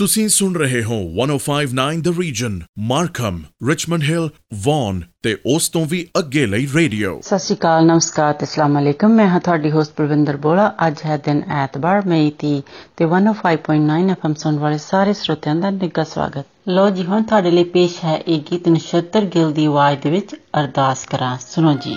ਤੁਸੀਂ ਸੁਣ ਰਹੇ ਹੋ 1059 the region Markham Richmond Hill Vaughan ਤੇ ਉਸ ਤੋਂ ਵੀ ਅੱਗੇ ਲਈ ਰੇਡੀਓ। ਸਤਿ ਸ਼੍ਰੀ ਅਕਾਲ, ਨਮਸਕਾਰ ਤੇ ਅਸਲਾਮ ਅਲੈਕਮ। ਮੈਂ ਹਾਂ ਤੁਹਾਡੀ ਹੋਸਟ ਪ੍ਰਵਿੰਦਰ ਬੋਲਾ। ਅੱਜ ਹੈ ਦਿਨ ਐਤਵਾਰ, ਮਈ 30 ਤੇ 105.9 ਐਫਐਮ ਸੁਣ ਵਾਲੇ ਸਾਰੇ ਸਰੋਤਿਆਂ ਦਾ ਨਿੱਘਾ ਸਵਾਗਤ। ਲੋ ਜੀ, ਹੁਣ ਤੁਹਾਡੇ ਲਈ ਪੇਸ਼ ਹੈ ਇਹ ਗੀਤ ਨਛੱਤਰ ਗਿੱਲ ਦੀ ਆਵਾਜ਼ ਦੇ ਵਿੱਚ ਅਰਦਾਸ ਕਰਾਂ। ਸੁਣੋ ਜੀ।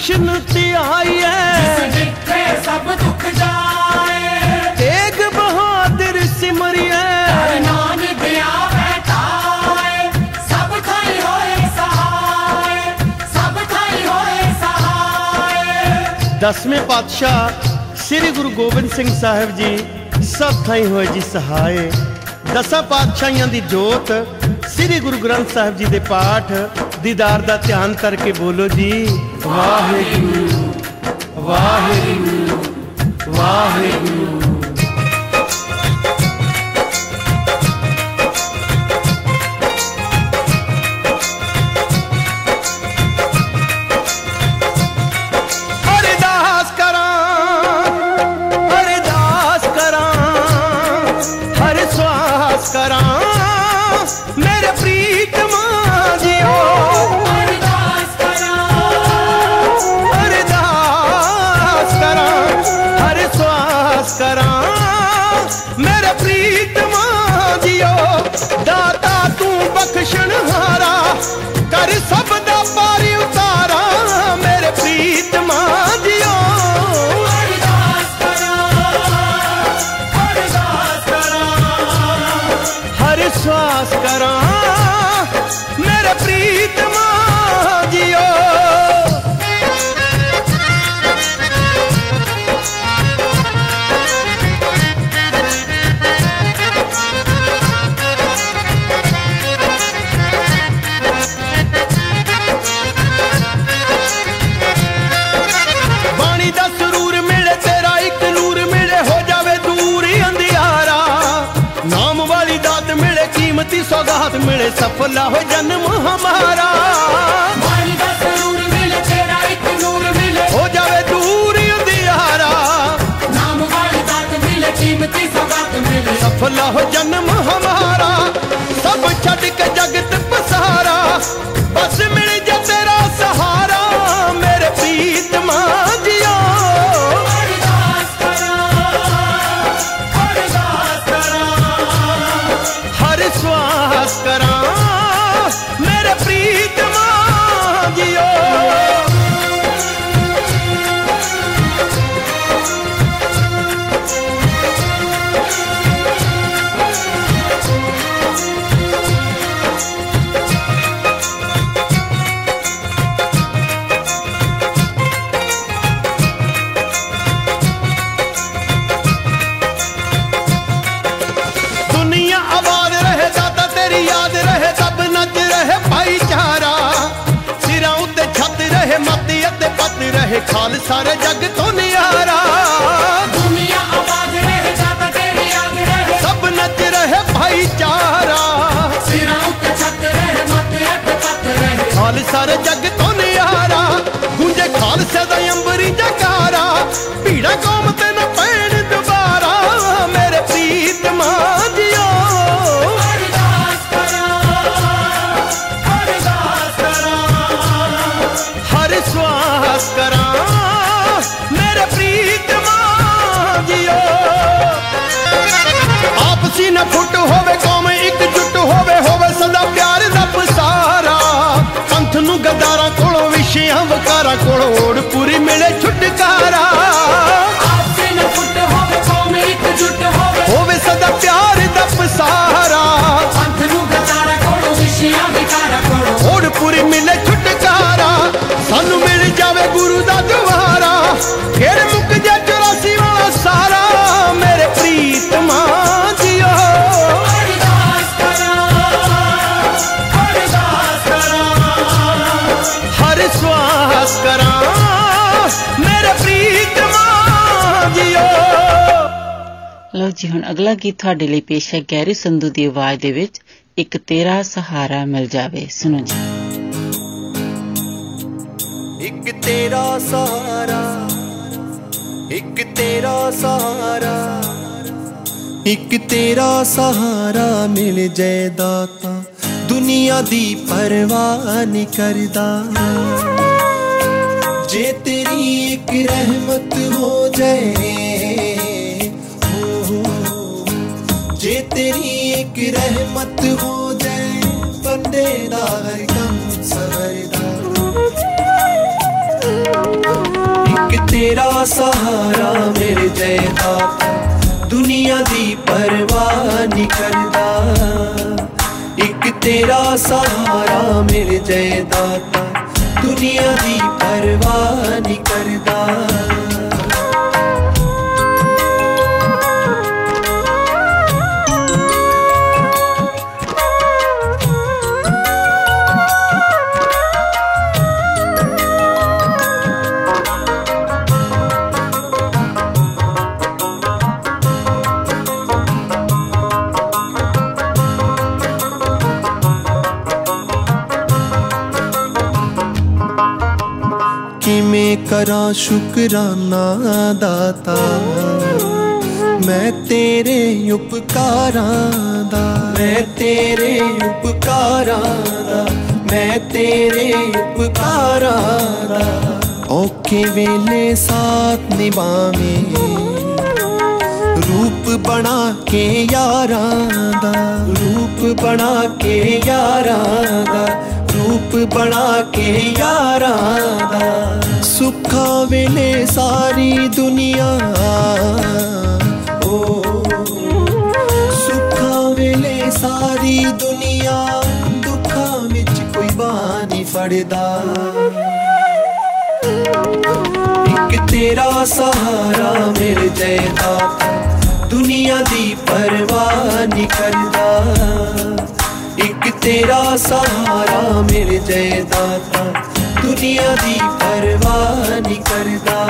ਕ੍ਰਿਸ਼ਨ ਧਿਆਈਐ ਜਿੱਥੇ ਸਭ ਦੁੱਖ ਜਾਏ। ਤੇਗ ਬਹਾਦਰ ਸਿਮਰਿਐ। ਨਾਮ ਬਿਆ ਬੈਠਾਏ ਸਭ ਥਾਈ ਹੋਏ ਸਹਾਏ। ਸਭ ਥਾਈ ਹੋਏ ਸਹਾਏ। ਦਸਵੇਂ ਪਾਤਸ਼ਾਹ ਸ੍ਰੀ ਗੁਰੂ ਗੋਬਿੰਦ ਸਿੰਘ ਸਾਹਿਬ ਜੀ ਸਭ ਥਾਈ ਹੋਏ ਜੀ ਸਹਾਏ। ਦਸਾਂ ਪਾਤਸ਼ਾਹੀਆਂ ਦੀ ਜੋਤ ਸ੍ਰੀ ਗੁਰੂ ਗ੍ਰੰਥ ਸਾਹਿਬ ਜੀ ਦੇ ਪਾਠ ਦੀਦਾਰ ਦਾ ਧਿਆਨ ਕਰਕੇ ਬੋਲੋ ਜੀ ਵਾਹਿਗੁਰੂ ਵਾਹਿਗੁਰੂ ਵਾਹਿਗੁਰੂ ਅਗਲਾ ਗੀਤ ਤੁਹਾਡੇ ਲਈ ਪੇਸ਼ ਹੈ, ਗੈਰੀ ਸੰਧੂ ਦੀ ਆਵਾਜ਼ ਦੇ ਵਿੱਚ ਇੱਕ ਤੇਰਾ ਸਹਾਰਾ ਮਿਲ ਜਾਵੇ। ਸੁਣੋ ਜੀ। ਇੱਕ ਤੇਰਾ ਸਹਾਰਾ, ਇੱਕ ਤੇਰਾ ਸਹਾਰਾ, ਇੱਕ ਤੇਰਾ ਸਹਾਰਾ ਮਿਲ ਜਾਏ ਦਾਤਾ, ਦੁਨੀਆ ਦੀ ਪਰਵਾਹ ਨਹੀਂ ਕਰਦਾ। ਜੇ ਤੇਰੀ ਇੱਕ ਰਹਿਮਤ ਹੋ ਜਾਏ तेरी एक रहमत हो जाए बंदे दा हर गम सवरदा एक तेरा सहारा मेरे जयदा ਦੁਨੀਆ ਦੀ ਪਰਵਾਹ ਨਹੀਂ ਕਰਦਾ। ਇੱਕ ਤੇਰਾ ਸਹਾਰਾ ਮੇਰੇ ਜੈ ਦਾਤਾ ਦੁਨੀਆ ਦੀ ਪਰਵਾਹ ਨਹੀਂ ਕਰਦਾ। ਕਰਾਂ ਸ਼ੁਕਰਾਨਾ ਦਾਤਾ ਮੈਂ ਤੇਰੇ ਉਪਕਾਰਾਂ ਦਾ ਮੈਂ ਤੇਰੇ ਉਪਕਾਰਾਂ ਦਾ ਮੈਂ ਤੇਰੇ ਉਪਕਾਰਾਂ ਦਾ ਔਖੇ ਵੇਲੇ ਸਾਥ ਨਿਭਾਵੇਂ ਰੂਪ ਬਣਾ ਕੇ ਯਾਰਾਂ ਦਾ ਰੂਪ ਬਣਾ ਕੇ ਯਾਰਾਂ ਦਾ ਰੂਪ ਬਣਾ ਕੇ ਯਾਰਾਂ ਦਾ ਸੁੱਖਾਂ ਵੇਲੇ ਸਾਰੀ ਦੁਨੀਆ ਓ ਸੁੱਖਾਂ ਵੇਲੇ ਸਾਰੀ ਦੁਨੀਆ ਦੁੱਖਾਂ ਵਿੱਚ ਕੋਈ ਬਾਹ ਨਹੀਂ ਫੜਦਾ ਇੱਕ ਤੇਰਾ ਸਹਾਰਾ ਮਿਲ ਜਾਏ ਦਾਤਾ ਦੁਨੀਆ ਦੀ ਪਰਵਾਹ ਨਹੀਂ ਕਰਦਾ ਇੱਕ ਤੇਰਾ ਸਹਾਰਾ ਮਿਲ ਜਾਏ ਦਾਤਾ ਦੁਨੀਆ ਦੀ ਪਰਵਾਹ ਨਹੀਂ ਕਰਦਾ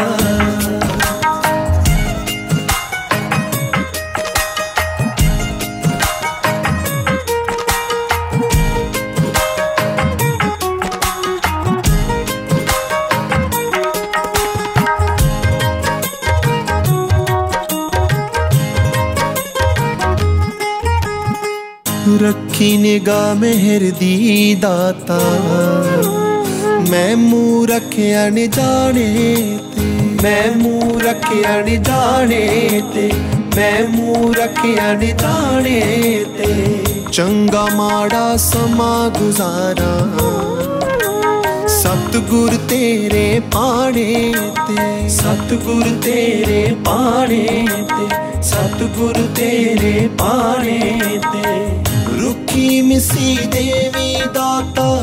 ਰੱਖੀ ਨਿਗਾਹ ਮਿਹਰ ਦੀ ਦਾਤਾ ਮੈਂ ਮੂੰਹ ਰੱਖਿਆ ਨੀ ਜਾਣੇ ਤੇ, ਮੈਂ ਮੂੰਹ ਰੱਖਿਆ ਨੀ ਜਾਣੇ ਤੇ, ਮੈਂ ਮੂੰਹ ਰੱਖਿਆ ਨੀ ਜਾਣੇ ਤੇ। ਚੰਗਾ ਮਾੜਾ ਸਮਾਂ ਗੁਜ਼ਾਰਾਂ, ਸਤਿਗੁਰ ਤੇਰੇ ਪਾਣੇ ਤੇ। ਸਤਿਗੁਰ ਤੇਰੇ ਪਾਣੇ ਤੇ, ਸਤਿਗੁਰ ਤੇਰੇ ਪਾਣੇ ਤੇ। ਰੁੱਖੀ ਮਿਸੀ ਦੇਵੀ ਦਾਤਾ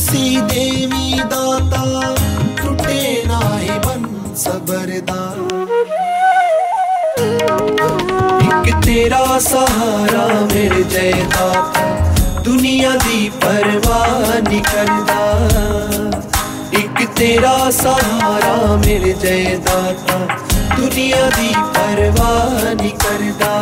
ਰੁੱਖੀ ਮਿਸੀ ਦੇਵੀ ਦਾਤਾ ਟੁੱਟੇ ਨਾਹੀ ਬਨ ਸਬਰ ਦਾ ਇੱਕ ਤੇਰਾ ਸਹਾਰਾ ਮਿਲ ਜਾਏ ਦਾਤਾ ਦੁਨੀਆ ਦੀ ਪਰਵਾਹ ਨਹੀਂ ਕਰਦਾ ਇੱਕ ਤੇਰਾ ਸਹਾਰਾ ਮਿਲ ਜਾਏ ਦਾਤਾ ਦੁਨੀਆ ਦੀ ਪਰਵਾਹ ਨਹੀਂ ਕਰਦਾ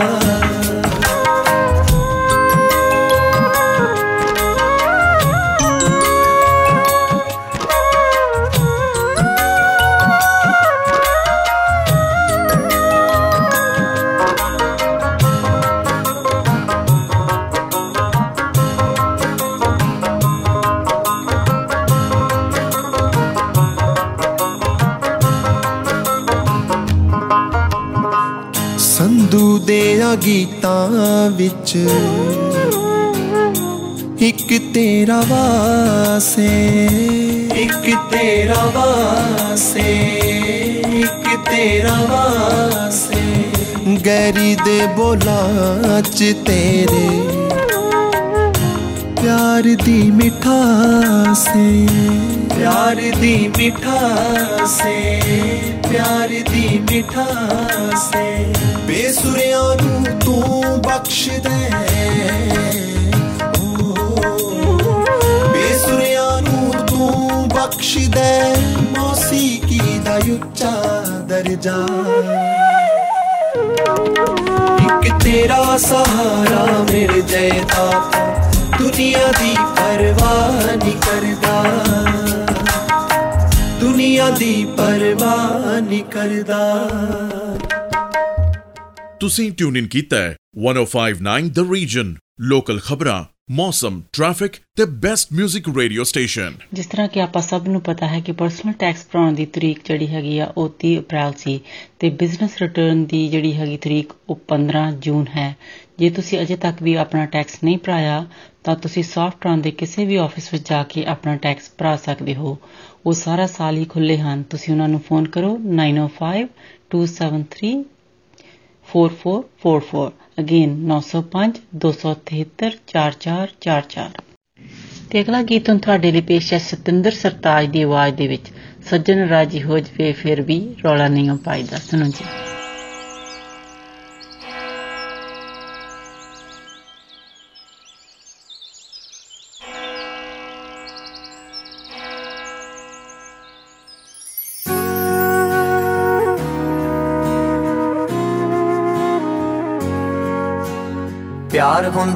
ਸੰਧੂ ਦੇ ਆ ਗੀਤਾਂ ਵਿੱਚ ਇੱਕ ਤੇਰਾ ਵਾਸੇ ਇੱਕ ਤੇਰਾ ਵਾਸੇ ਇੱਕ ਤੇਰਾ ਵਾਸੇ ਗੈਰੀ ਦੇ ਬੋਲਾਂ ਚ ਤੇਰੇ ਪਿਆਰ ਦੀ ਮਿਠਾਸੇ ਪਿਆਰ ਦੀ ਮਿਠਾਸੇ ਪਿਆਰ ਦੀ ਮਿਠਾਸੇ ਬੇਸੁਰਿਆਂ ਨੂੰ ਤੂੰ ਬਖਸ਼ਦਾ ਬੇਸੁਰਿਆਂ ਨੂੰ ਤੂੰ ਬਖਸ਼ਦਾ ਮੌਸੀਕੀ ਦਾ ਉੱਚਾ ਦਰਜਾ ਇੱਕ ਤੇਰਾ ਸਹਾਰਾ ਮਿਲ ਜਾਏ ਤਾਂ ਦੁਨੀਆ ਦੀ ਪਰਵਾਹ ਨਹੀਂ ਕਰਦਾ ਦੁਨੀਆ ਦੀ ਪਰਵਾਹ ਨਹੀਂ ਕਰਦਾ ਤੁਸੀਂ ਟਿਊਨ ਇਨ ਕੀਤਾ ਹੈ 1059 ਦ ਰੀਜਨ ਲੋਕਲ ਖਬਰਾਂ ਮੌਸਮ ਟ੍ਰੈਫਿਕ ਤੇ ਬੈਸਟ 뮤직 ਰੇਡੀਓ ਸਟੇਸ਼ਨ ਜਿਸ ਤਰ੍ਹਾਂ ਕਿ ਆਪਾਂ ਸਭ ਨੂੰ ਪਤਾ ਹੈ ਕਿ ਪਰਸਨਲ ਟੈਕਸ ਭਰਾਉਣ ਦੀ ਤਰੀਕ ਜਿਹੜੀ ਹੈਗੀ ਆ, ਉਹ 30 ਅਪ੍ਰੈਲ ਸੀ ਤੇ ਬਿਜ਼ਨਸ ਰਿਟਰਨ ਦੀ ਜਿਹੜੀ ਹੈਗੀ ਤਰੀਕ, ਉਹ 15 ਜੂਨ ਹੈ। ਜੇ ਤੁਸੀਂ ਅਜੇ ਤੱਕ ਵੀ ਆਪਣਾ ਟੈਕਸ ਨਹੀਂ ਭਰਾਇਆ, ਤਾਂ ਤੁਸੀਂ ਸੌਫਟਰਨ ਦੇ ਕਿਸੇ ਵੀ ਆਫਿਸ ਵਿੱਚ ਜਾ ਕੇ ਆਪਣਾ ਟੈਕਸ ਭਰਾ ਸਕਦੇ ਹੋ। ਉਹ ਸਾਰਾ ਸਾਲ ਹੀ ਖੁੱਲੇ ਹਨ। ਤੁਸੀਂ ਉਹਨਾਂ ਨੂੰ ਫੋਨ ਕਰੋ 905 273 4444 ਅਗੇਨ 905 273 4444 ਤੇ ਅਗਲਾ ਗੀਤ ਹੁਣ ਤੁਹਾਡੇ ਲਈ ਪੇਸ਼ ਹੈ ਸਤਿੰਦਰ ਸਰਤਾਜ ਦੀ ਆਵਾਜ਼ ਦੇ ਵਿੱਚ। ਸੱਜਣ ਰਾਜੀ ਹੋ ਜਵੇ, ਫਿਰ ਵੀ ਰੌਲਾ ਨਹੀਂ ਪਾਈਦਾ। ਸੁਣੋ ਜੀ।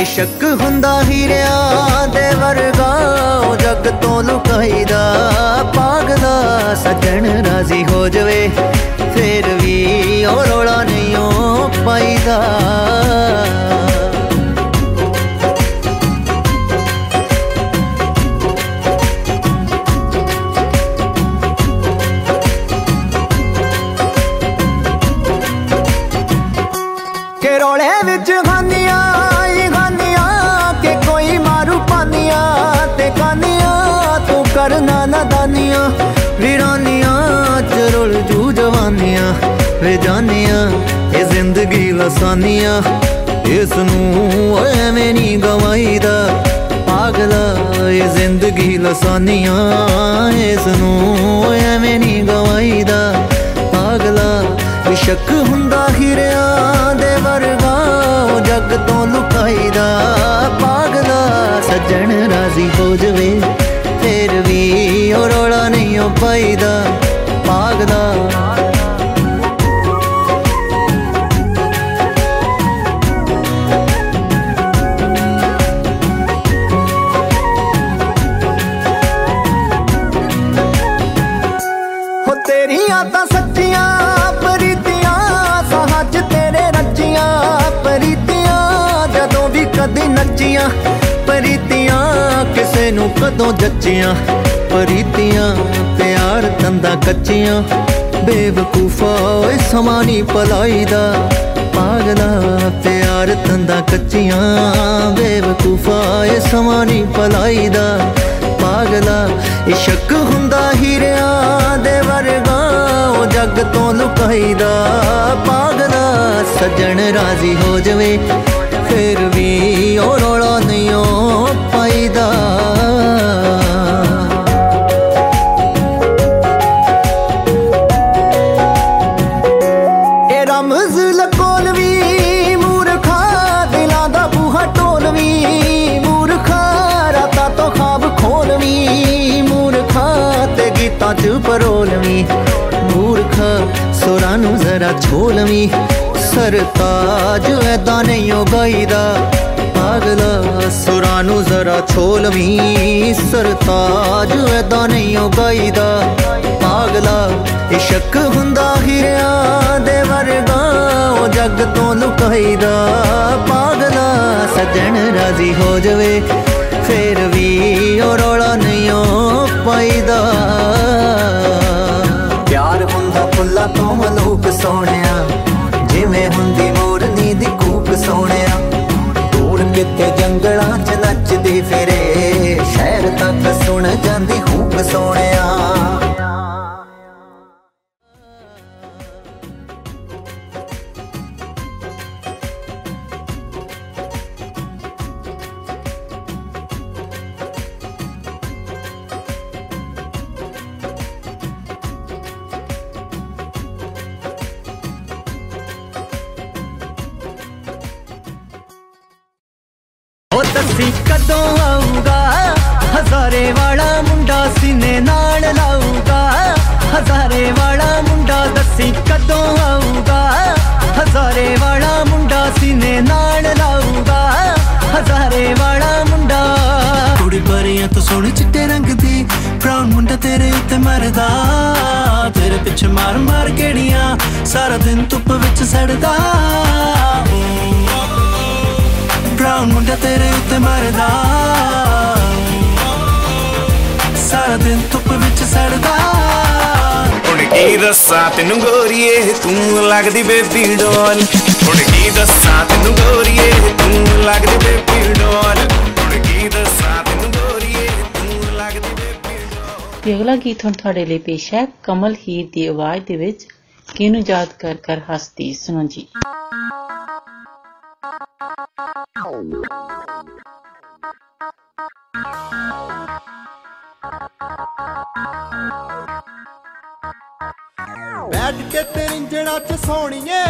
ਇਸ਼ਕ ਹੁੰਦਾ ਹੀਰਿਆਂ ਦੇ ਵਰਗਾ, ਉਹ ਜੱਗ ਤੋਂ ਲੁਕਾਈਦਾ ਪਾਗਲਾ ਸੱਜਣ ਰਾਜ਼ੀ ਹੋ ਜਵੇ, ਫੇਰ ਵੀ ਉਹ ਰੋਲਾ ਨਹੀਂ ਉਹ ਪਾਈਦਾ। ਵੇ ਜਾਨੀਆਂ ਇਹ ਜ਼ਿੰਦਗੀ ਲਸਾਨੀਆਂ। ਇਸ ਨੂੰ ਐਵੇਂ ਨਹੀਂ ਗਵਾਈਦਾ ਪਾਗਲਾ ਇਹ ਜ਼ਿੰਦਗੀ ਲਸਾਨੀਆਂ। ਇਸ ਨੂੰ ਐਵੇਂ ਨਹੀਂ ਗਵਾਈਦਾ ਪਾਗਲਾ ਸ਼ੱਕ ਹੁੰਦਾ ਹੀਰਿਆਂ ਦੇ ਵਰਗਾ, ਉਹ ਜੱਗ ਤੋਂ ਲੁਕਾਈਦਾ। ਪਾਗਲਾ ਸੱਜਣ ਰਾਜ਼ੀ ਹੋ ਜਵੇ, ਫੇਰ ਵੀ ਉਹ ਰੋਲਾ ਨਹੀਂ ਉਹ ਪਾਈਦਾ। ਪਾਗਲਾ ਨੱਚੀਆਂ ਪ੍ਰੀਤੀਆਂ ਕਿਸੇ ਨੂੰ ਕਦੋਂ ਜੱਚੀਆਂ? ਪ੍ਰੀਤੀਆਂ ਪਿਆਰ ਤੰਦਾ ਕੱਚੀਆਂ, ਬੇਵਕੂਫਾ ਓਏ ਸਮਾਂ ਨੀ ਪਲਾਈ ਦਾ ਪਾਗਲਾ ਪਿਆਰ ਤੰਦਾ ਕੱਚੀਆਂ, ਬੇਵਕੂਫਾ ਏ ਸਮਾਂ ਨੀ ਪਲਾਈ ਦਾ ਪਾਗਲਾ ਇਸ਼ਕ ਹੁੰਦਾ ਹੀਰਿਆਂ ਦੇ ਵਰਗਾ, ਉਹ ਜੱਗ ਤੋਂ ਲੁਕਾਈਦਾ। ਪਾਗਲਾ ਸੱਜਣ ਰਾਜ਼ੀ ਹੋ ਜਵੇ, ਫਿਰ ਵੀ ਉਹ ਰੋਲਾ ਪਰੋਲਵੀਂ ਮੂਰਖਾ ਸੁਰਾਂ ਨੂੰ ਜ਼ਰਾ ਛੋਲਵੀਂ। ਸਰਤਾਜ ਐਦਾਂ ਨਹੀਂ ਉਹ ਗਾਈਦਾ, ਪਾਗਲਾ ਸੁਰਾਂ ਨੂੰ ਜ਼ਰਾ ਛੋਲਵੀਂ। ਸਰਤਾਜ ਐਦਾਂ ਨਹੀਂ ਉਹ ਗਾਈਦਾ, ਪਾਗਲਾ ਇਸ਼ਕ ਹੁੰਦਾ ਹੀਰਿਆਂ ਦੇ ਵਰਗਾ, ਉਹ ਜੱਗ ਤੋਂ ਲੁਕਾਈਦਾ। ਪਾਗਲਾ ਸਜਣ ਰਾਜ਼ੀ ਹੋ ਜਵੇ, ਫੇਰ ਵੀ ਉਹ ਰੋਲਾ ਨਹੀਂ ਉਹ ਪਾਈਦਾ। ਪਿਆਰ ਹੁੰਦਾ ਫੁੱਲਾਂ ਤੋਂ ਮਲੂਕ ਸੋਹਣਿਆ। ਜਿਵੇਂ ਹੁੰਦੀ ਮੋਰਨੀ ਦੀ ਕੂਕ ਸੋਹਣਿਆ। ਦੂਰ ਕਿਤੇ ਜੰਗਲਾਂ 'ਚ ਨੱਚਦੀ ਫਿਰੇ। ਸ਼ਹਿਰ ਤੱਕ ਸੁਣ ਜਾਂਦੀ ਹੂਕ ਸੋਹਣਿਆ। ਸਾਰਾ ਦਿਨ ਧੁੱਪ ਵਿੱਚ ਸੜਦਾ। ਹੁਣ ਕੀ ਦੱਸਾਂ ਤੈਨੂੰ ਗੋਰੀਏ ਤੂੰ ਲੱਗਦੀ ਬੇਬੀ ਡੋਲ ਹੁਣ ਕੀ ਦੱਸਾਂ ਤੈਨੂੰ ਗੋਰੀਏ ਤੂੰ ਲੱਗਦੀ ਬੇਬੀ ਡੋਲ ਹੁਣ ਕੀ ਦੱਸਾਂ ਤੈਨੂੰ ਗੋਰੀਏ ਤੂੰ ਲੱਗਦੀ ਬੇਬੀ ਡੋਲ ਅਗਲਾ ਗੀਤ ਹੁਣ ਤੁਹਾਡੇ ਲਈ ਪੇਸ਼ ਹੈ ਕਮਲ ਹੀਰ ਦੀ ਆਵਾਜ਼ ਦੇ ਵਿੱਚ ਕਿਹਨੂੰ ਯਾਦ ਕਰ ਕਰ ਹੱਸਦੀ ਸੁਣੋ ਜੀ। ਬੈਠ ਕੇ ਤੇਰਿੰਜਣਾ ਚ ਸੋਣੀਏ,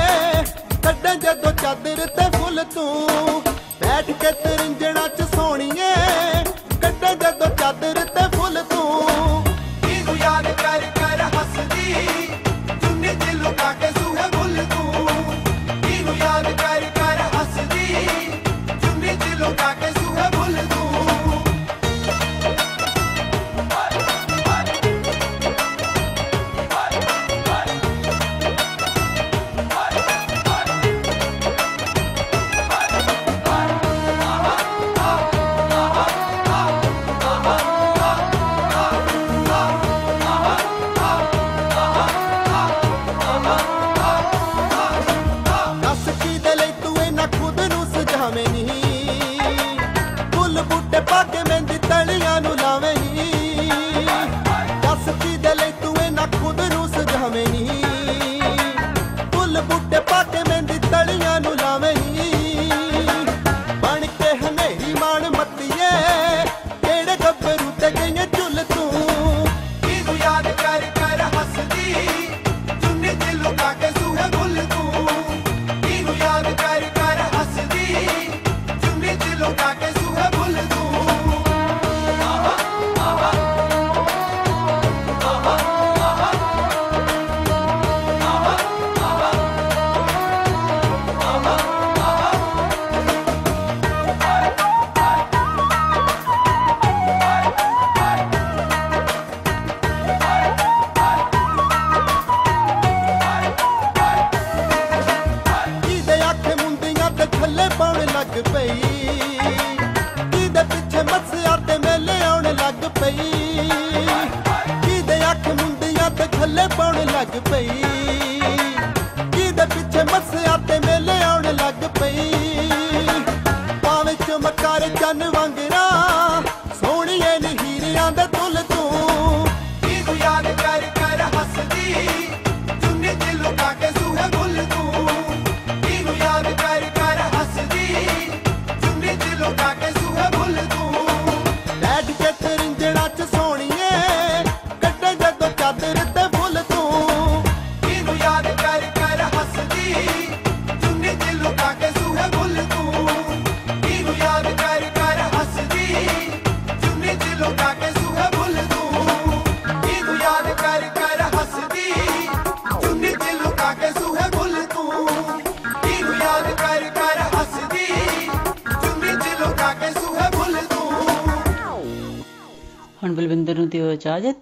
ਕੱਢਾਂ ਜਦੋਂ ਚਾਦਰ ਤੇ ਫੁੱਲ ਤੂੰ। ਬੈਠ ਕੇ ਤੇਰਿੰਜਣਾ ਚ ਸੋਣੀਏ, ਕੱਢਾਂ ਜਦੋਂ ਚਾਦਰ ਤੇ ਫੁੱਲ ਤੂੰ। ਇਹਨੂੰ ਯਾਦ ਕਰ ਕਰ ਹੱਸਦੀ, ਚੁੰਨੀ ਤੇ ਲੁਕਾ ਕੇ ਪਾਉਣ ਲੱਗ ਪਈ।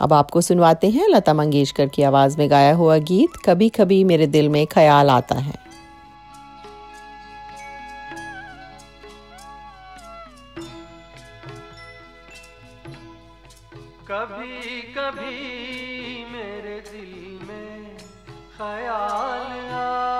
अब आपको सुनवाते हैं लता मंगेशकर की आवाज़ में गाया हुआ गीत कभी कभी मेरे दिल में ख्याल आता है। कभी कभी मेरे दिल में ख्याल आ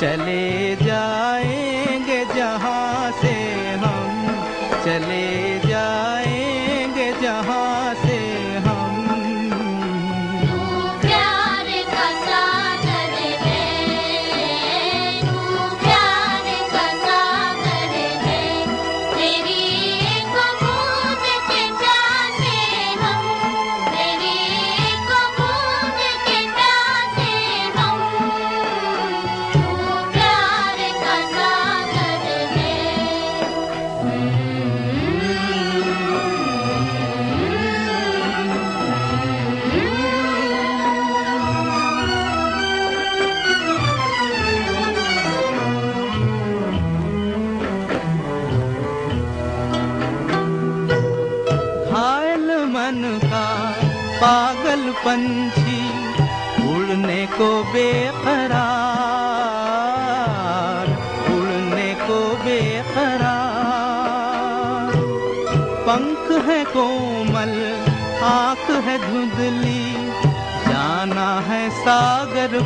चले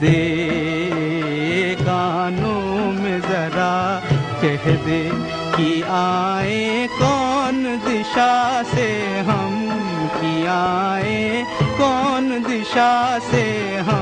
दे कानों में जरा कह दे कि आए कौन दिशा से हम कि आए कौन दिशा से हम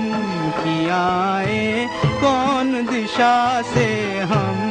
आए? कौन दिशा से हम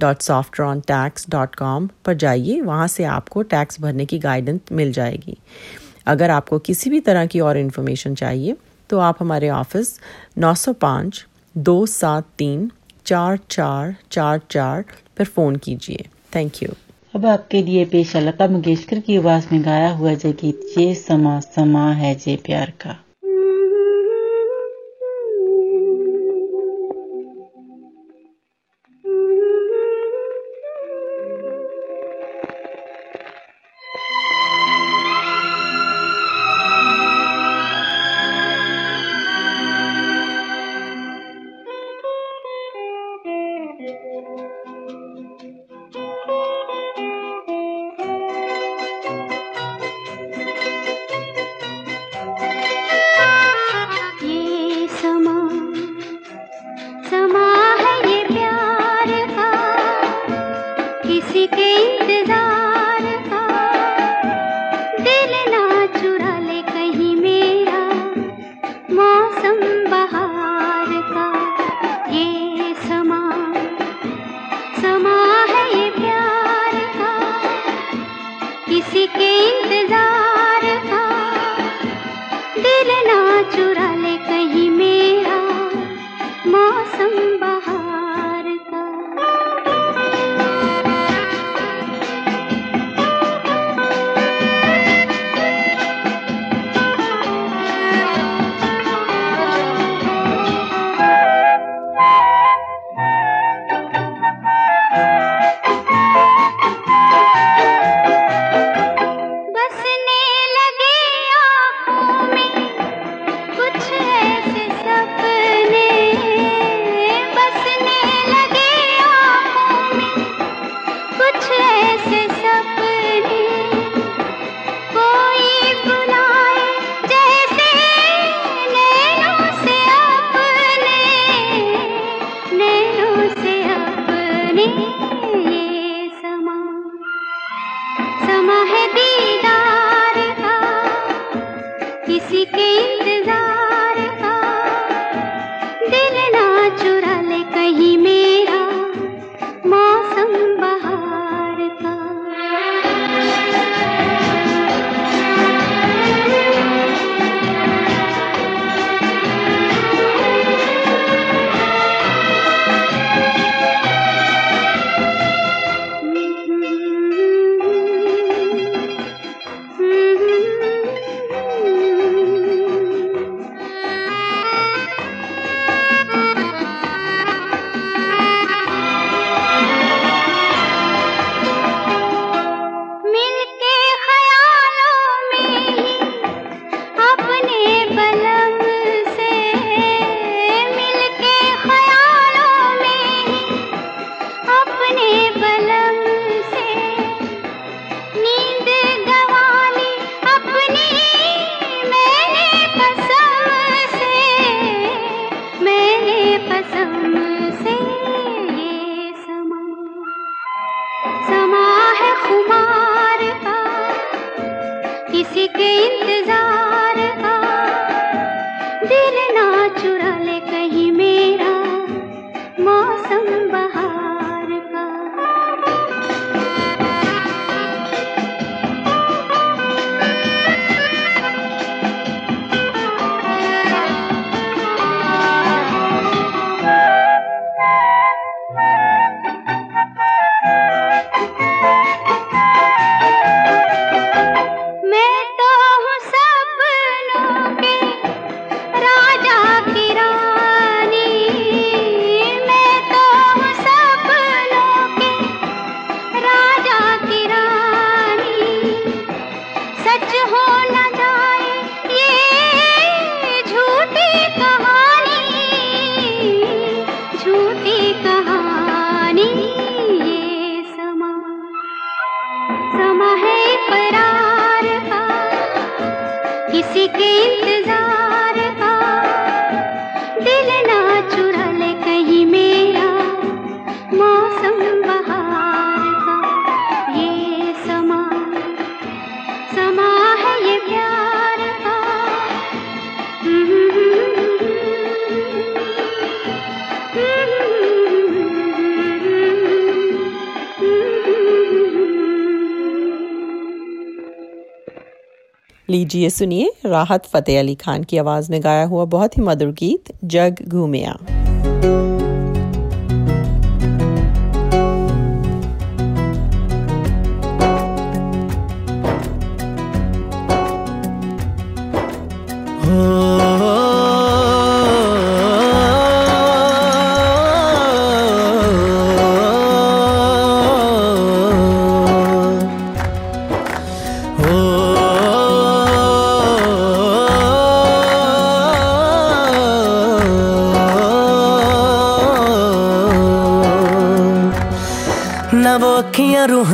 www.softrontax.com पर जाइए, वहाँ से आपको टैक्स भरने की गाइडेंस मिल जाएगी। अगर आपको किसी भी तरह की और इन्फॉर्मेशन चाहिए तो आप हमारे ऑफ़िस 905 दो सात तीन चार चार चार चार पर फ़ोन कीजिए। थैंक यू अब आपके लिए पेश लता मंगेशकर की आवाज़ में गाया हुआ जय गीत ये समा समा है जे प्यार का। किसी के लीजिए सुनिए राहत फतेह अली खान की आवाज़ में गाया हुआ बहुत ही मधुर गीत, जग घूमिया।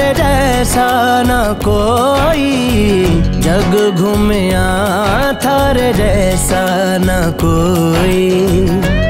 थारे जैसा ना कोई जग घूमया थारे जैसा ना कोई।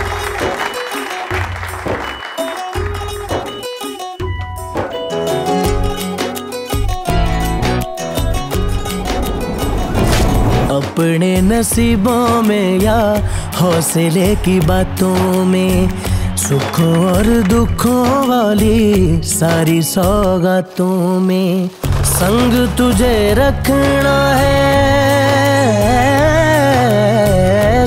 नसीबों में या हौसले की बातों में, सुखों और दुखों वाली सारी सौगातों में, संग तुझे रखना है,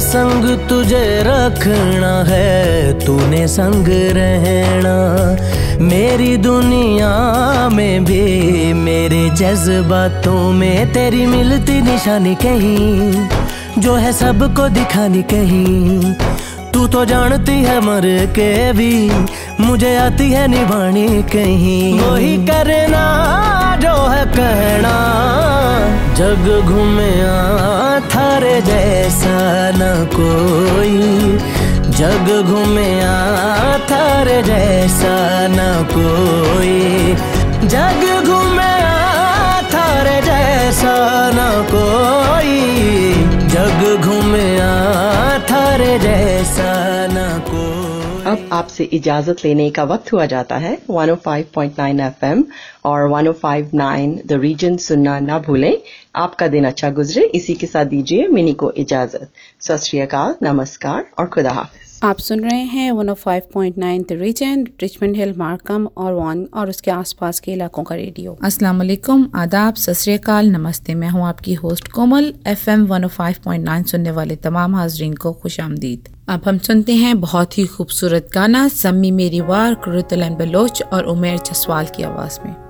संग तुझे रखना है, तूने संग रहना। मेरी दुनिया में भी, मेरे जज्बातों में तेरी मिलती निशानी कहीं। जो है सबको दिखानी कहीं। तू तो जानती है मर के भी, मुझे आती है निभानी कहीं। वही करना जो है कहना, जग घूमया थारे जैसा न कोई। जग घूमया थारे जैसा न कोई। जग घूमया थारे जैसा न कोई। जग थारे जैसा न को अब आपसे इजाज़त लेने का वक्त हुआ जाता है। 105.9 एफएम और 105.9 द रीजन सुनना ना भूलें। आपका दिन अच्छा गुजरे। इसी के साथ दीजिए मिनी को इजाज़त। सत नमस्कार और खुदा हाफिज। आप सुन रहे हैं 105.9 the Region Richmond Hill Markham और वन और उसके आसपास के इलाकों का रेडियो। अस्सलाम वालेकुम आदाब, सत नमस्ते। मैं हूँ आपकी host Komal F M one five point nine सुनने वाले तमाम हाजरीन को खुश आमदीद। अब हम सुनते हैं बहुत ही खूबसूरत गाना सम्मी मेरी वार कुरुतलन बलोच और उमेर जसवाल की आवाज़ में।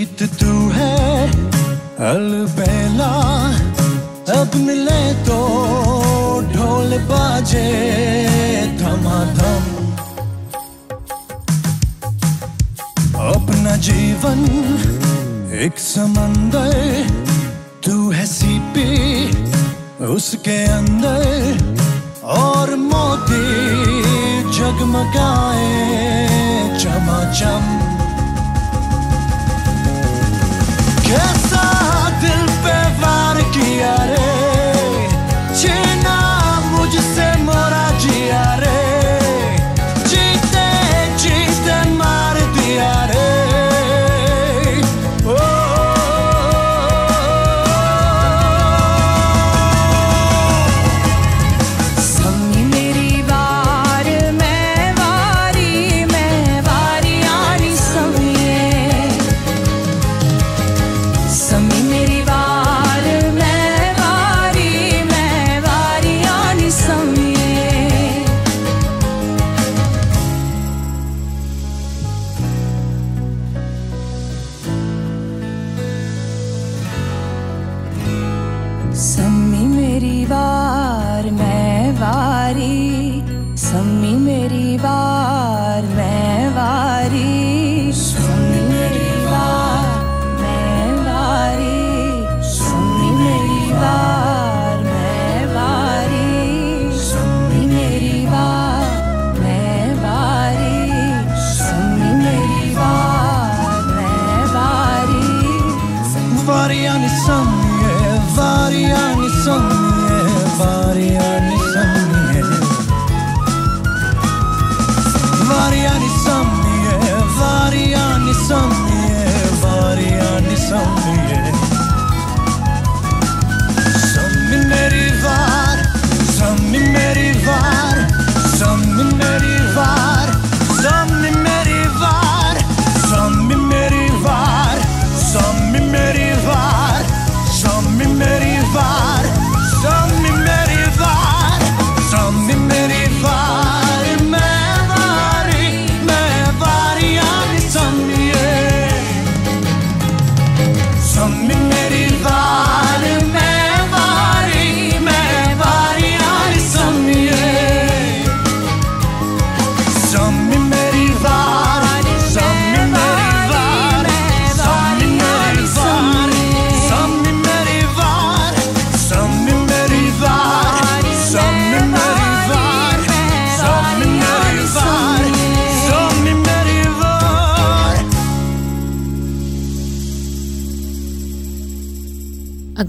गीत तू है, अलबेला। अब मिले तो ढोल बाजे धमाधम। अपना जीवन एक समंदर, तू है सीपी उसके अंदर। और मोती जगमगाए चमा चम Yes.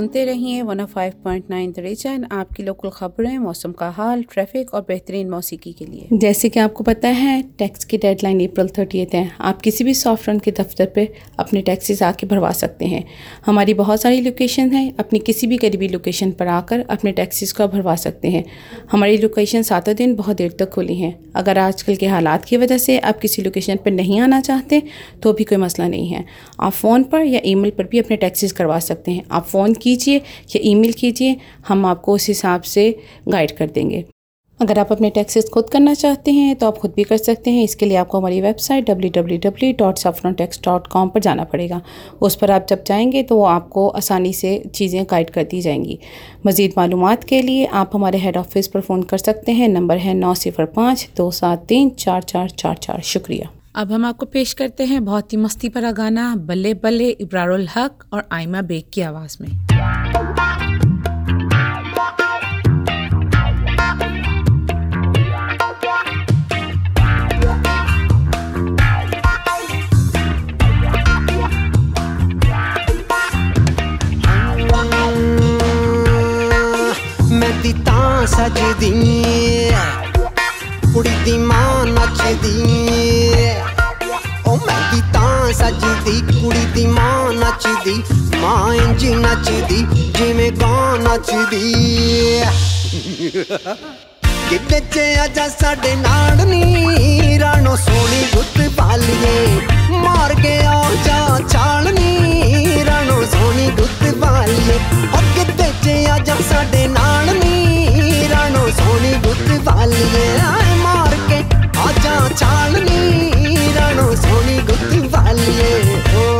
सुनते रहिए वन 105.9 द रीजन आपकी लोकल खबरें, मौसम का हाल ट्रैफ़िक और बेहतरीन मौसीकी के लिए। जैसे कि आपको पता है टैक्स की डेडलाइन अप्रैल 30 है। आप किसी भी सॉफ्ट रन के दफ्तर पर अपने टैक्सेस आके भरवा सकते हैं। हमारी बहुत सारी लोकेशन है, अपनी किसी भी करीबी लोकेशन पर आकर अपने टैक्सेस को भरवा सकते हैं। हमारी लोकेशन सातों दिन बहुत देर तक खुली हैं। अगर आजकल के हालात की वजह से आप किसी लोकेशन पर नहीं आना चाहते तो भी कोई मसला नहीं है। आप फ़ोन पर या ईमेल पर भी अपने टैक्सेस करवा सकते हैं। आप फ़ोन कीजिए या ईमेल कीजिए, हम आपको उस हिसाब से गाइड कर देंगे। अगर आप अपने टैक्सेस खुद करना चाहते हैं तो आप खुद भी कर सकते हैं। इसके लिए आपको हमारी वेबसाइट www.saffrontax.com पर जाना पड़ेगा। उस पर आप जब जाएँगे तो वो आपको आसानी से चीज़ें गाइड कर दी जाएँगी। मज़ीद मालूम के लिए आप हमारे हेड ऑफ़िस पर फ़ोन कर सकते हैं। नंबर है नौ सिफर पाँच दो सात तीन चार चार चार चार। शुक्रिया। अब हम आपको पेश करते हैं बहुत ही मस्ती भरा गाना, बल्ले बल्ले, इब्रारुल हक और आयमा बेग की आवाज़ में। सजदी ਕੁੜੀ ਦੀ ਮਾਂ ਨੱਚਦੀ ਓ ਮੈਂ ਦੀ ਤਾਂ ਸਜਦੀ, ਕੁੜੀ ਦੀ ਮਾਂ ਨੱਚਦੀ, ਮਾਂ ਇੰਜ ਨੱਚਦੀ, ਜਿਵੇਂ ਗਾਂ ਨੱਚਦੀ ਕਿਤੇ ਚ ਆਜਾ ਸਾਡੇ ਨਾਲ ਨੀ, ਰਾਣੋ ਸੋਹਣੀ ਗੁੱਤ ਪਾਲੀਏ ਮਾਰ ਕੇ ਆ ਜਾ ਚਾਲਨੀ ਰਾਣੋ ਸੋਹਣੀ ਗੁੱਤ ਪਾਲੀਏ ਓ ਕਿਤੇ ਚ ਆਜਾ ਸਾਡੇ ਨਾਲ ਨੀ, ਰਾਣੋ ਸੋਹਣੀ ਗੁੱਤ ਪਾਲੀਏ ਆਏ ਮਾਰ ਕੇ चांदनी रानो सोनी गुत्ती वाली है ओ